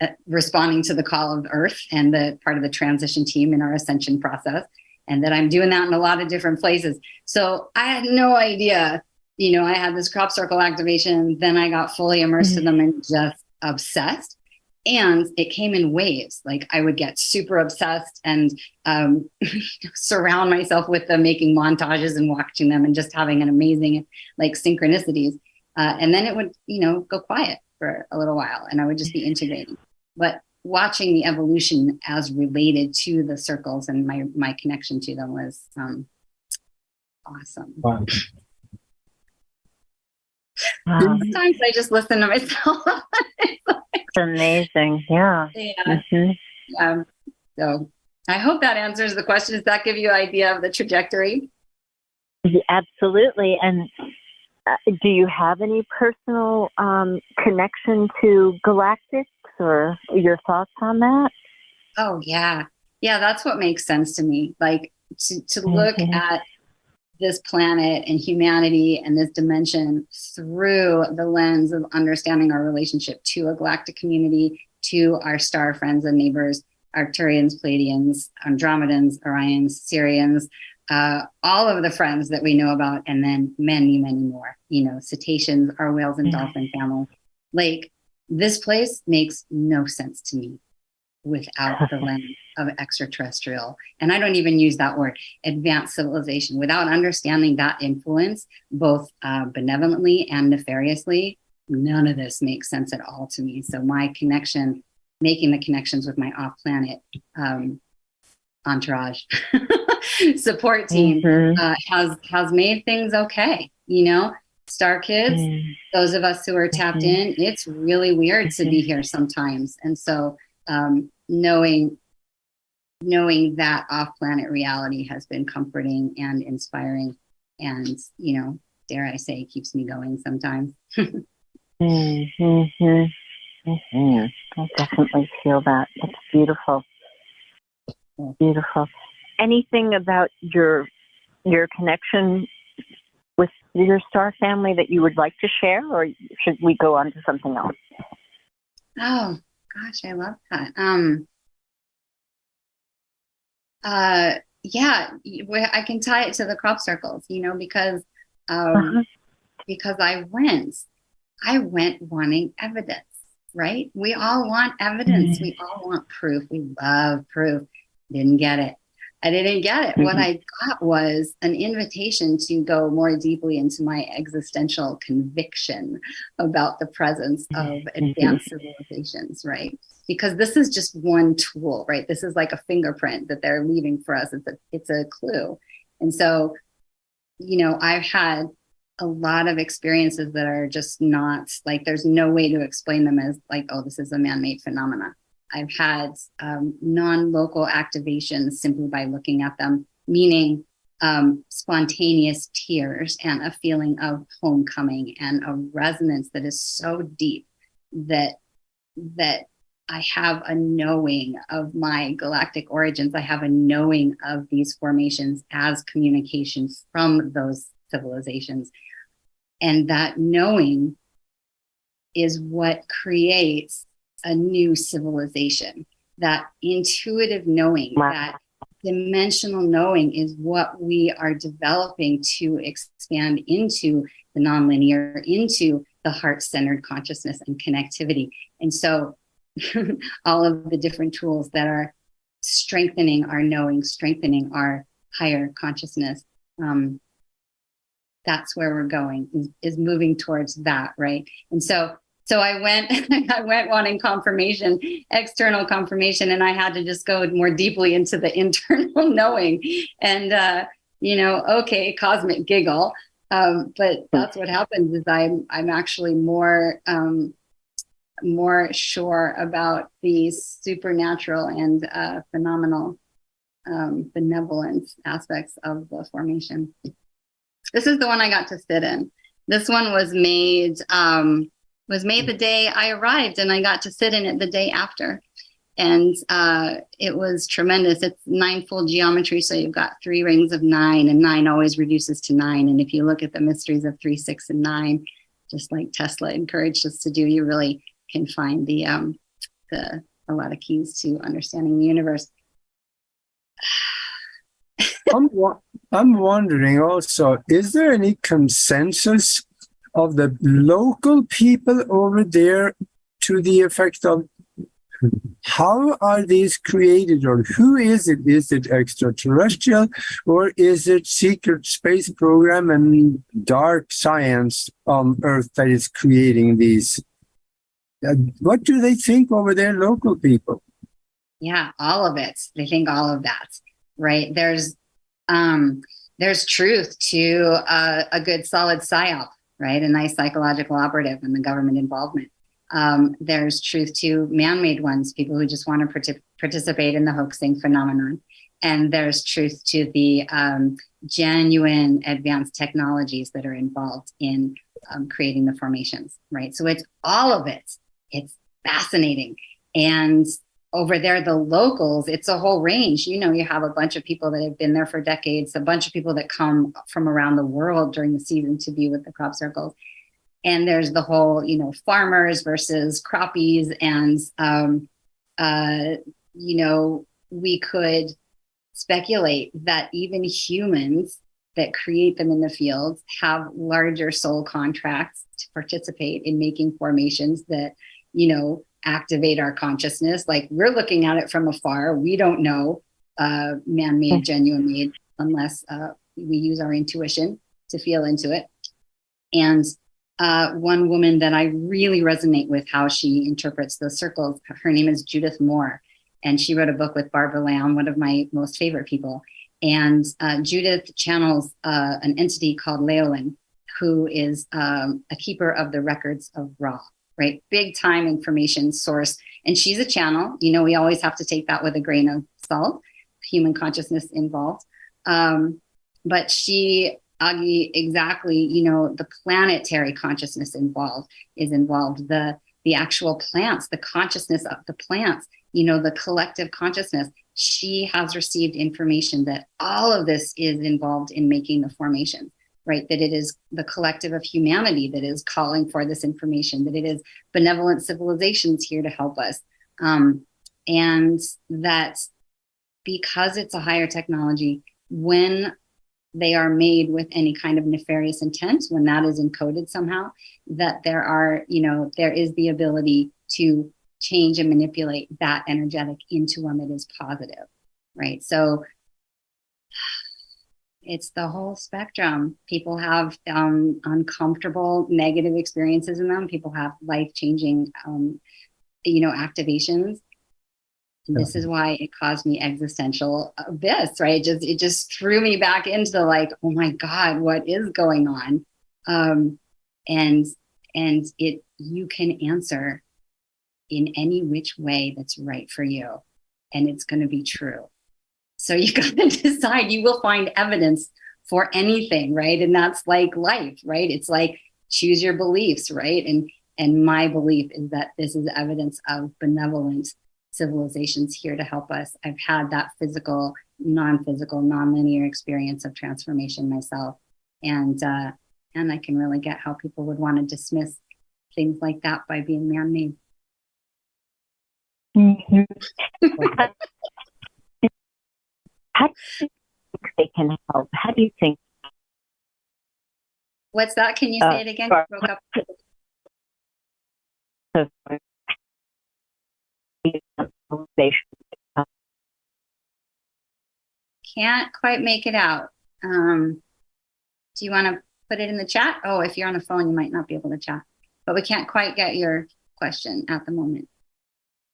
uh, responding to the call of earth and the part of the transition team in our ascension process and that i'm doing that in a lot of different places so i had no idea you know i had this crop circle activation then i got fully immersed mm-hmm. in them and just obsessed and it came in waves. Like i would get super obsessed and um, surround myself with them making montages and watching them and just having an amazing like synchronicities. Uh, and then it would you know go quiet for a little while and i would just be integrating. But watching the evolution as related to the circles and my my connection to them was um, awesome. Wow. Sometimes I just listen to myself. it's amazing. Yeah. Yeah. Mm-hmm. Um, so I hope that answers the question. Does that give you an idea of the trajectory? absolutely. And uh, do you have any personal um, connection to galactics or your thoughts on that? Oh, yeah. Yeah, that's what makes sense to me. Like to, to look mm-hmm. at this planet and humanity and this dimension through the lens of understanding our relationship to a galactic community, to our star friends and neighbors, Arcturians, Pleiadians, Andromedans, Orions, Sirians, uh, all of the friends that we know about, and then many, many more. You know, cetaceans, our whales and mm-hmm. dolphin family. Like this place makes no sense to me without the lens of extraterrestrial. And I don't even use that word, advanced civilization. Without understanding that influence, both uh, benevolently and nefariously, none of this makes sense at all to me. So my connection, making the connections with my off planet um, entourage support team mm-hmm. uh, has has made things okay. You know, Star Kids, mm-hmm. those of us who are tapped mm-hmm. in, it's really weird to be mm-hmm. here sometimes. And so um, knowing knowing that off-planet reality has been comforting and inspiring and you know dare i say keeps me going sometimes. Mm-hmm. Mm-hmm. i definitely feel that. It's beautiful. Beautiful. Anything about your your connection with your star family that you would like to share or should we go on to something else? Oh gosh i love that um uh, yeah, I can tie it to the crop circles, you know, because um, uh-huh. because I went, I went wanting evidence, right? We all want evidence. Mm-hmm. We all want proof. We love proof. Didn't get it. I didn't get it. Mm-hmm. What I got was an invitation to go more deeply into my existential conviction about the presence of mm-hmm. advanced civilizations, right? Because this is just one tool, right? This is like a fingerprint that they're leaving for us. It's a it's a clue. And so, you know, I've had a lot of experiences that are just not like there's no way to explain them as like, oh, this is a man-made phenomena I've had um, non local activations simply by looking at them, meaning um, spontaneous tears and a feeling of homecoming and a resonance that is so deep that that I have a knowing of my galactic origins. I have a knowing of these formations as communications from those civilizations. And that knowing is what creates a new civilization. That intuitive knowing, wow. that dimensional knowing is what we are developing to expand into the nonlinear, into the heart centered consciousness and connectivity. And so, all of the different tools that are strengthening our knowing, strengthening our higher consciousness. Um, that's where we're going is, is moving towards that, right? And so so I went, I went wanting confirmation, external confirmation, and I had to just go more deeply into the internal knowing. And uh, you know, okay, cosmic giggle. Um, but that's what happens is I'm I'm actually more um, more sure about the supernatural and uh, phenomenal um, benevolent aspects of the formation. This is the one I got to sit in. This one was made um, was made the day I arrived, and I got to sit in it the day after. And uh, it was tremendous. It's nine-fold geometry, so you've got three rings of nine, and nine always reduces to nine. And if you look at the mysteries of three, six, and nine, just like Tesla encouraged us to do, you really can find the um, the a lot of keys to understanding the universe. I'm, wa- I'm wondering also, is there any consensus of the local people over there to the effect of how are these created or who is it? Is it extraterrestrial or is it secret space program and dark science on Earth that is creating these? Uh, what do they think over there, local people? Yeah, all of it. They think all of that, right? There's um, there's truth to a, a good solid psyop, right? A nice psychological operative and the government involvement. Um, there's truth to man-made ones, people who just want to partic- participate in the hoaxing phenomenon. And there's truth to the um, genuine advanced technologies that are involved in um, creating the formations, right? So it's all of it. It's fascinating. And over there, the locals, it's a whole range. You know, you have a bunch of people that have been there for decades, a bunch of people that come from around the world during the season to be with the crop circles. And there's the whole, you know, farmers versus croppies. And, um, uh, you know, we could speculate that even humans that create them in the fields have larger soul contracts to participate in making formations that, you know, activate our consciousness. Like we're looking at it from afar. We don't know uh, man made, genuine made, unless uh, we use our intuition to feel into it. And uh, one woman that I really resonate with how she interprets those circles, her name is Judith Moore. And she wrote a book with Barbara Lamb, one of my most favorite people. And uh, Judith channels uh, an entity called Leolin, who is um, a keeper of the records of Ra right? Big time information source. And she's a channel. You know, we always have to take that with a grain of salt, human consciousness involved. Um, but she, Augie, exactly, you know, the planetary consciousness involved is involved. The the actual plants, the consciousness of the plants, you know, the collective consciousness. She has received information that all of this is involved in making the formation right? That it is the collective of humanity that is calling for this information, that it is benevolent civilizations here to help us. Um, and that because it's a higher technology, when they are made with any kind of nefarious intent, when that is encoded somehow, that there are, you know, there is the ability to change and manipulate that energetic into one that is positive, right? So it's the whole spectrum. People have um, uncomfortable, negative experiences in them. People have life changing, um, you know, activations. And this is why it caused me existential abyss, right? It just it just threw me back into the like, oh my God, what is going on? Um, and and it you can answer in any which way that's right for you, and it's going to be true. So you got to decide. You will find evidence for anything, right? And that's like life, right? It's like choose your beliefs, right? And and my belief is that this is evidence of benevolent civilizations here to help us. I've had that physical, non-physical, non-linear experience of transformation myself, and uh, and I can really get how people would want to dismiss things like that by being man-made. Mm-hmm. How do you think they can help? How do you think? What's that? Can you say uh, it again? Broke up. Can't quite make it out. Um, do you want to put it in the chat? Oh, if you're on the phone, you might not be able to chat. But we can't quite get your question at the moment.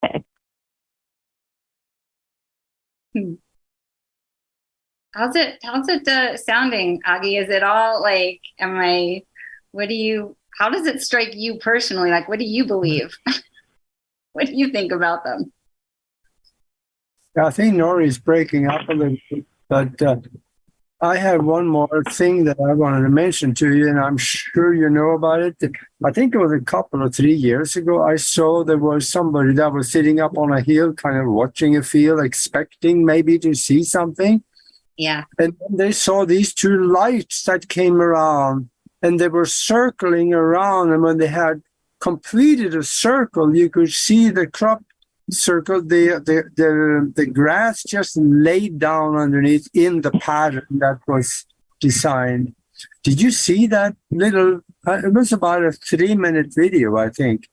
Okay. Hmm. How's it? How's it uh, sounding, Augie? Is it all like? Am I? What do you? How does it strike you personally? Like, what do you believe? what do you think about them? I think Nadi is breaking up a little bit, but uh, I have one more thing that I wanted to mention to you, and I'm sure you know about it. I think it was a couple or three years ago. I saw there was somebody that was sitting up on a hill, kind of watching a field, expecting maybe to see something. Yeah. And they saw these two lights that came around, and they were circling around. And when they had completed a circle, you could see the crop circle, the, the, the, the grass just laid down underneath in the pattern that was designed. Did you see that little? Uh, it was about a three minute video, I think.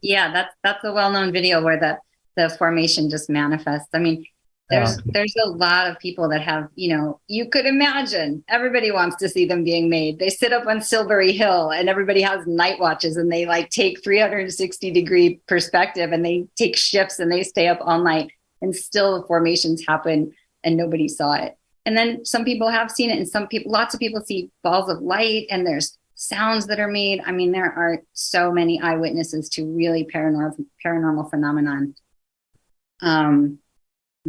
Yeah, that's that's a well known video where the the formation just manifests. I mean, there's yeah. there's a lot of people that have you know you could imagine everybody wants to see them being made. They sit up on silbury hill and everybody has night watches and they like take 360 degree perspective and they take shifts and they stay up all night and still formations happen and nobody saw it. And then some people have seen it and some people lots of people see balls of light and there's sounds that are made. I mean there are so many eyewitnesses to really paranormal paranormal phenomenon. Um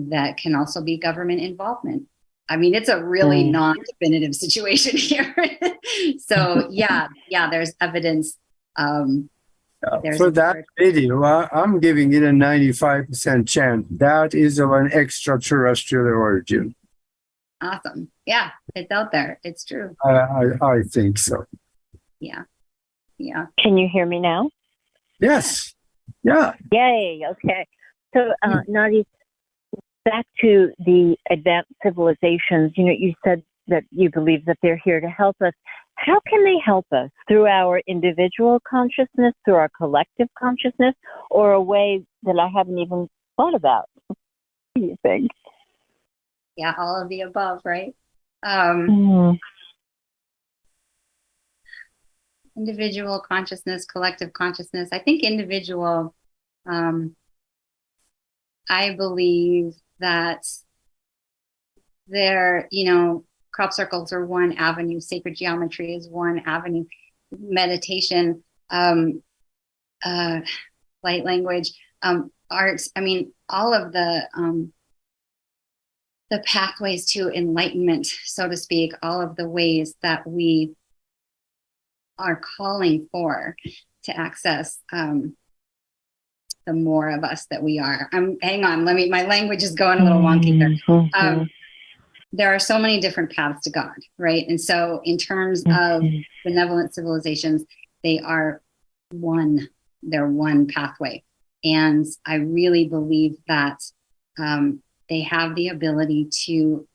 that can also be government involvement. I mean, it's a really mm. non definitive situation here. so, yeah, yeah, there's evidence. Um, there's For that video, I, I'm giving it a 95% chance. That is of an extraterrestrial origin. Awesome. Yeah, it's out there. It's true. I, I, I think so. Yeah. Yeah. Can you hear me now? Yes. Yeah. Yay. Okay. So, uh, Nadi, back to the advanced civilizations, you know, you said that you believe that they're here to help us. How can they help us through our individual consciousness, through our collective consciousness, or a way that I haven't even thought about? What do you think? Yeah, all of the above, right? Um, mm-hmm. Individual consciousness, collective consciousness. I think individual. Um, I believe that there, you know, crop circles are one avenue, sacred geometry is one avenue, meditation, um, uh, light language, um, arts. I mean, all of the um, the pathways to enlightenment, so to speak, all of the ways that we are calling for to access um, the more of us that we are. I'm hang on, let me my language is going a little wonky here. Mm-hmm. Um, there are so many different paths to God, right? And so in terms mm-hmm. of benevolent civilizations, they are one, they're one pathway. And I really believe that um, they have the ability to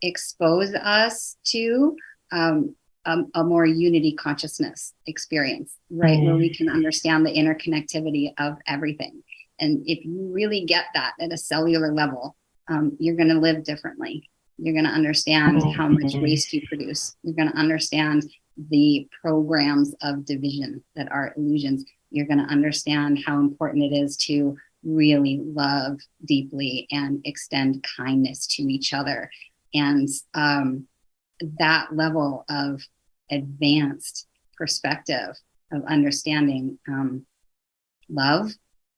expose us to um, a, a more unity consciousness experience, right? Mm. Where we can understand the interconnectivity of everything. And if you really get that at a cellular level, um, you're going to live differently. You're going to understand how much waste you produce. You're going to understand the programs of division that are illusions. You're going to understand how important it is to really love deeply and extend kindness to each other. And um, that level of advanced perspective of understanding um, love,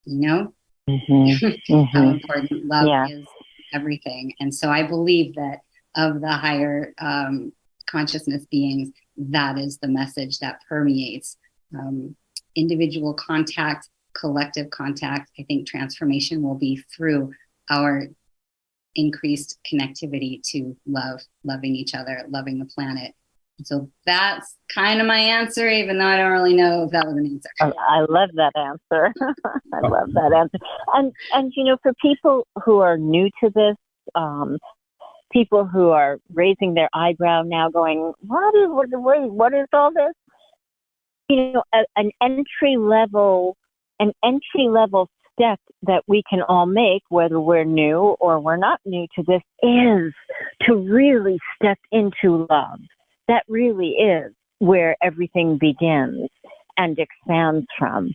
you know, mm-hmm. mm-hmm. how important love yeah. is everything. And so I believe that of the higher um, consciousness beings, that is the message that permeates um, individual contact, collective contact. I think transformation will be through our increased connectivity to love, loving each other, loving the planet. So that's kind of my answer, even though I don't really know if that was an answer. I, I love that answer. I love that answer. And and you know, for people who are new to this, um, people who are raising their eyebrow now, going, "What is what? What, what is all this?" You know, a, an entry level, an entry level step that we can all make, whether we're new or we're not new to this, is to really step into love. That really is where everything begins and expands from.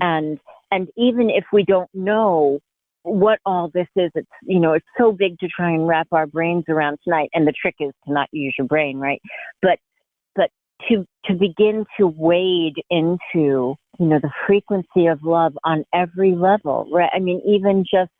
And and even if we don't know what all this is, it's you know, it's so big to try and wrap our brains around tonight. And the trick is to not use your brain, right? But to to begin to wade into you know the frequency of love on every level right i mean even just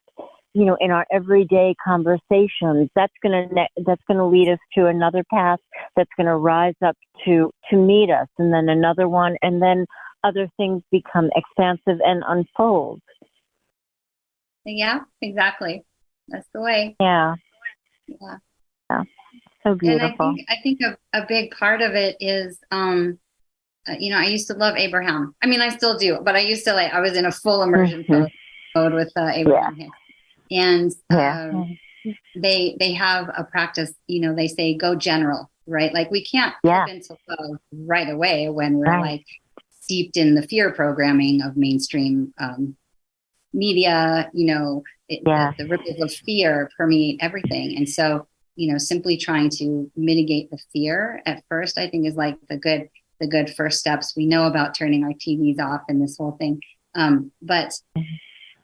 you know, in our everyday conversations, that's going to that's going to lead us to another path that's going to rise up to to meet us, and then another one, and then other things become expansive and unfold. Yeah, exactly. That's the way. Yeah. Yeah. Yeah. So beautiful. And I think I think a, a big part of it is um uh, you know, I used to love Abraham. I mean, I still do, but I used to like I was in a full immersion Mhm. mode with uh, Abraham Hicks. And Yeah. um, they they have a practice, you know, they say go general, right? Like we can't Yeah. into love right away when we're Right. like steeped in the fear programming of mainstream um, media, you know, it, Yeah. the, the ripples of fear permeate everything. And so, you know, simply trying to mitigate the fear at first, I think is like the good, the good first steps. We know about turning our TVs off and this whole thing. Um, but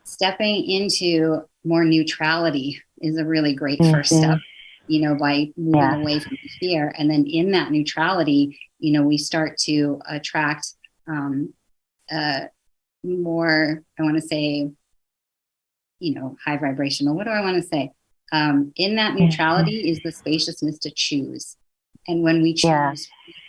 stepping into more neutrality is a really great first Mhm. step, you know, by moving Yeah. away from the fear. And then in that neutrality, you know, we start to attract um, uh, more, I want to say, you know, high vibrational. What do I want to say? Um, in that neutrality is the spaciousness to choose. And when we choose, Yeah.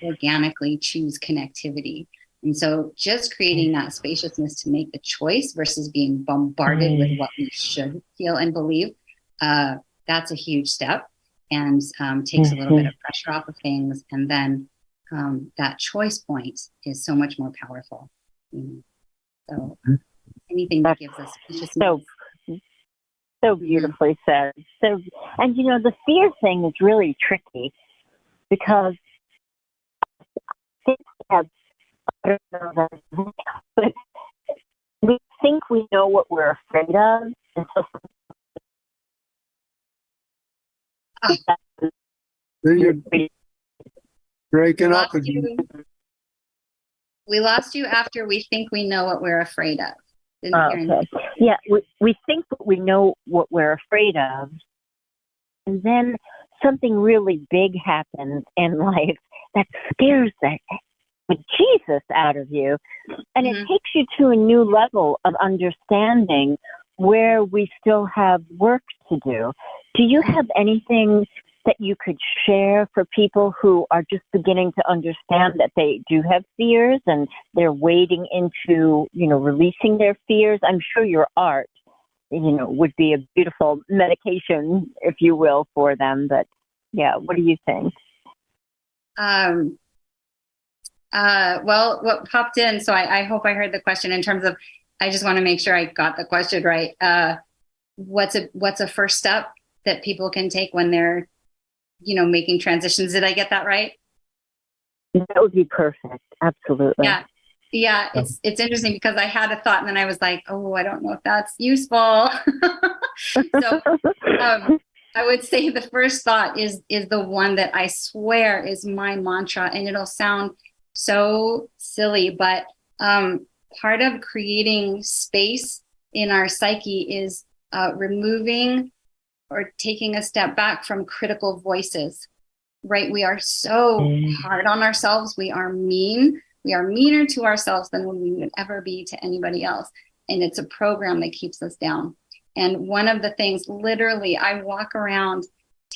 we organically choose connectivity. And so just creating that spaciousness to make the choice versus being bombarded with Mm. what we should feel and believe, uh, that's a huge step and um, takes a little bit of pressure off of things. And then um, that choice point is so much more powerful. know. So anything that gives us spaciousness. So so mm-hmm. beautifully said. So, and you know, the fear thing is really tricky because I think we have, I don't know that, but we think we know what we're afraid of until You're breaking We up again. you- We lost you after we think we know what we're afraid of. Oh, okay. Yeah, we, we think we know what we're afraid of, and then something really big happens in life that scares the Jesus out of you, and it Mhm. takes you to a new level of understanding where we still have work to do. Do you have anything that you could share for people who are just beginning to understand that they do have fears and they're wading into, you know, releasing their fears? I'm sure your art, you know, would be a beautiful medication, if you will, for them. But yeah, what do you think? Um, uh, well, what popped in, so I, I hope I heard the question in terms of, I just want to make sure I got the question right. Uh, what's a what's a first step that people can take when they're, you know, making transitions? Did I get that right? That would be perfect. Absolutely. Yeah. Yeah, it's it's interesting because I had a thought and then I was like, oh, I don't know if that's useful. so um, I would say the first thought is is the one that I swear is my mantra, and it'll sound so silly, but um, part of creating space in our psyche is uh, removing or taking a step back from critical voices. Right? We are so Mm. hard on ourselves. We are mean. We are meaner to ourselves than we would ever be to anybody else, and it's a program that keeps us down. And one of the things, literally, I walk around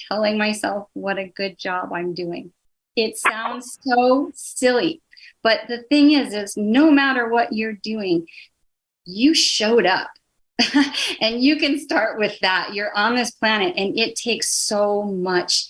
telling myself what a good job I'm doing. It sounds so silly, but the thing is, is no matter what you're doing, you showed up. and you can start with that. You're on this planet, and it takes so much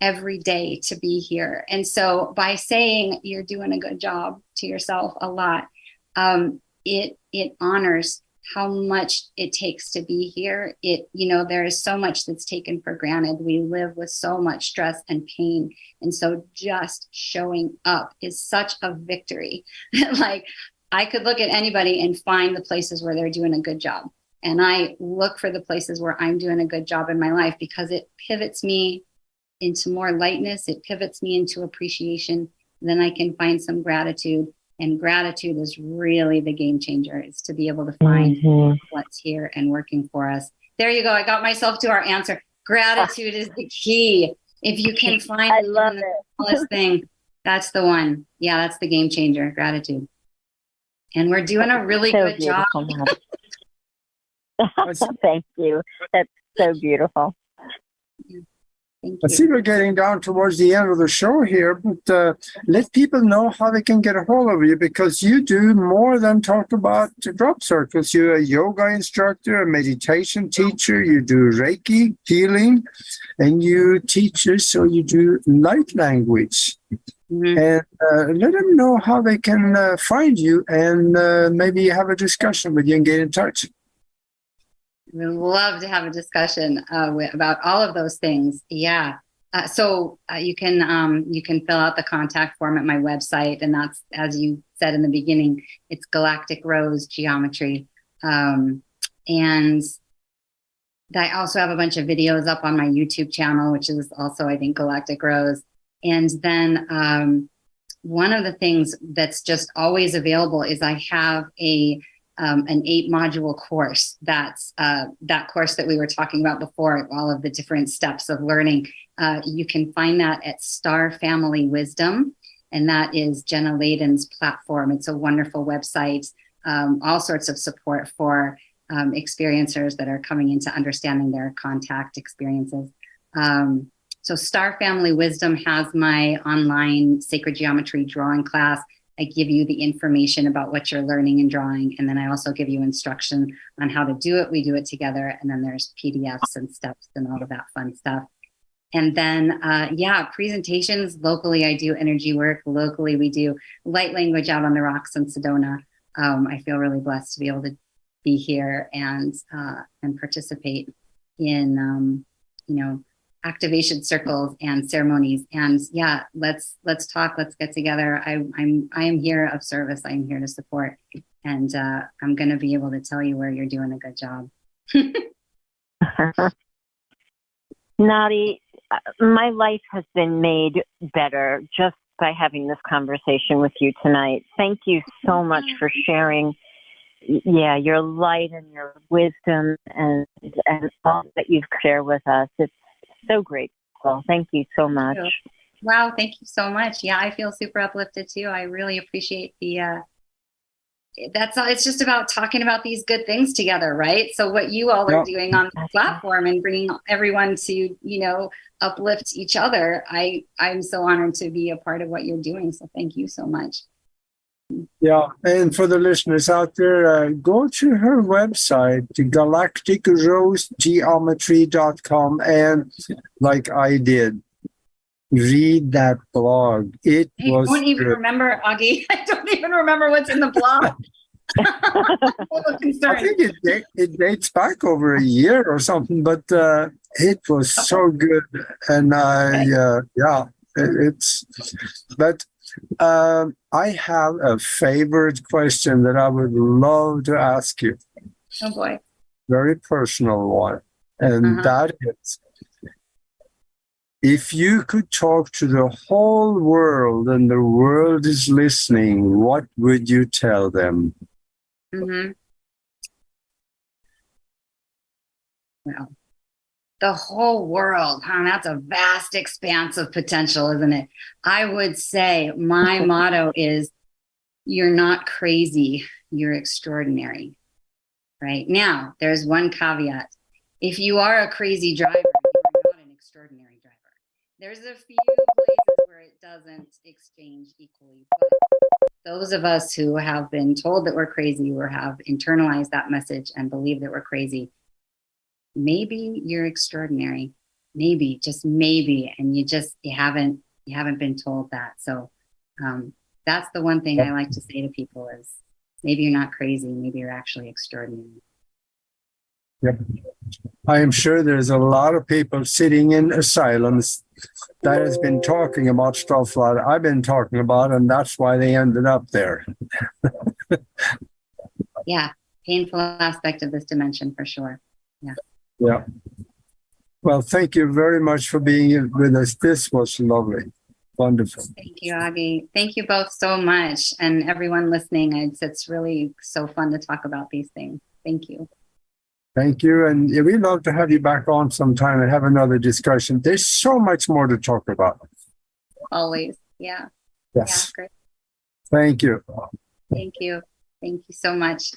every day to be here. And so, by saying you're doing a good job to yourself a lot, um, it it honors how much it takes to be here. It you know there is so much that's taken for granted. We live with so much stress and pain. And so just showing up is such a victory. Like i could look at anybody and find the places where they're doing a good job and i look for the places where i'm doing a good job in my life because it pivots me into more lightness. It pivots me into appreciation. Then i can find some gratitude. And gratitude is really the game changer is to be able to find Mhm. what's here and working for us. There you go. I got myself to our answer. Gratitude is the key. If you can find I love the smallest thing that's the one. Yeah that's the game changer. Gratitude. And we're doing a really So good job. Thank you. That's so beautiful. Thank I see we're getting down towards the end of the show here, but uh, let people know how they can get a hold of you because you do more than talk about crop circles. You're a yoga instructor, a meditation teacher, you do Reiki healing, and you teach us, so you do light language. Mhm. And uh, let them know how they can uh, find you and uh, maybe have a discussion with you and get in touch. We'd love to have a discussion uh, about all of those things. Yeah. Uh, so uh, you can um, you can fill out the contact form at my website, and that's as you said in the beginning, it's Galactic Rose Geometry, um, and I also have a bunch of videos up on my YouTube channel, which is also I think Galactic Rose, and then um, one of the things that's just always available is I have a um, an eight module course. That's uh, that course that we were talking about before, all of the different steps of learning. Uh, you can find that at Star Family Wisdom, and that is Jenna Layden's platform. It's a wonderful website, um, all sorts of support for um, experiencers that are coming into understanding their contact experiences. Um, so, Star Family Wisdom has my online sacred geometry drawing class. I give you the information about what you're learning and drawing, and then I also give you instruction on how to do it. We do it together, and then there's PDFs and steps and all of that fun stuff. And then, uh, yeah, presentations locally. I do energy work locally. We do light language out on the rocks in Sedona. Um, I feel really blessed to be able to be here and uh, and participate in um, you know activation circles and ceremonies. And yeah let's let's talk let's get together. I, i'm i am here of service. I'm here to support. And uh, i'm going to be able to tell you where you're doing a good job. Nadi, uh, my life has been made better just by having this conversation with you tonight. Thank you so much for sharing, yeah, your light and your wisdom and and all that you've shared with us. It's so grateful. Thank you so much. wow thank you so much. Yeah i feel super uplifted too. I really appreciate the uh that's all it's just about talking about these good things together right? So what you all are doing on the platform and bringing everyone to you know uplift each other i i'm so honored to be a part of what you're doing. So thank you so much Yeah, and for the listeners out there, uh, go to her website, galacticrosegeometry.com, and like I did, read that blog. It I was don't even good. remember, Augie. I don't even remember what's in the blog. I'm a little I think it, it dates back over a year or something, but uh, it was so good, and I uh, yeah, it, it's. But um, I have a favorite question that I would love to ask you. Oh boy. very personal one, and Uh-huh. that is if you could talk to the whole world and the world is listening, what would you tell them? hmm Well, the whole world, huh? That's a vast expanse of potential, isn't it? I would say my motto is you're not crazy, you're extraordinary. Right now, there's one caveat. If you are a crazy driver, you are not an extraordinary driver. There's a few places where it doesn't exchange equally, but those of us who have been told that we're crazy or have internalized that message and believe that we're crazy, maybe you're extraordinary. Maybe, just maybe, and you just you haven't you haven't been told that. So um, that's the one thing I like to say to people is maybe you're not crazy, maybe you're actually extraordinary. Yep. I am sure there's a lot of people sitting in asylums that has been talking about stuff like I've been talking about, and that's why they ended up there. Yeah, painful aspect of this dimension for sure. Yeah. Well, thank you very much for being here with us. This was lovely. Wonderful. Thank you, Augie. Thank you both so much. And everyone listening, it's, it's really so fun to talk about these things. Thank you. Thank you. And yeah, we'd love to have you back on sometime and have another discussion. There's so much more to talk about. Always. Yeah. Yeah. Yes. Great. Thank you. Thank you. Thank you so much.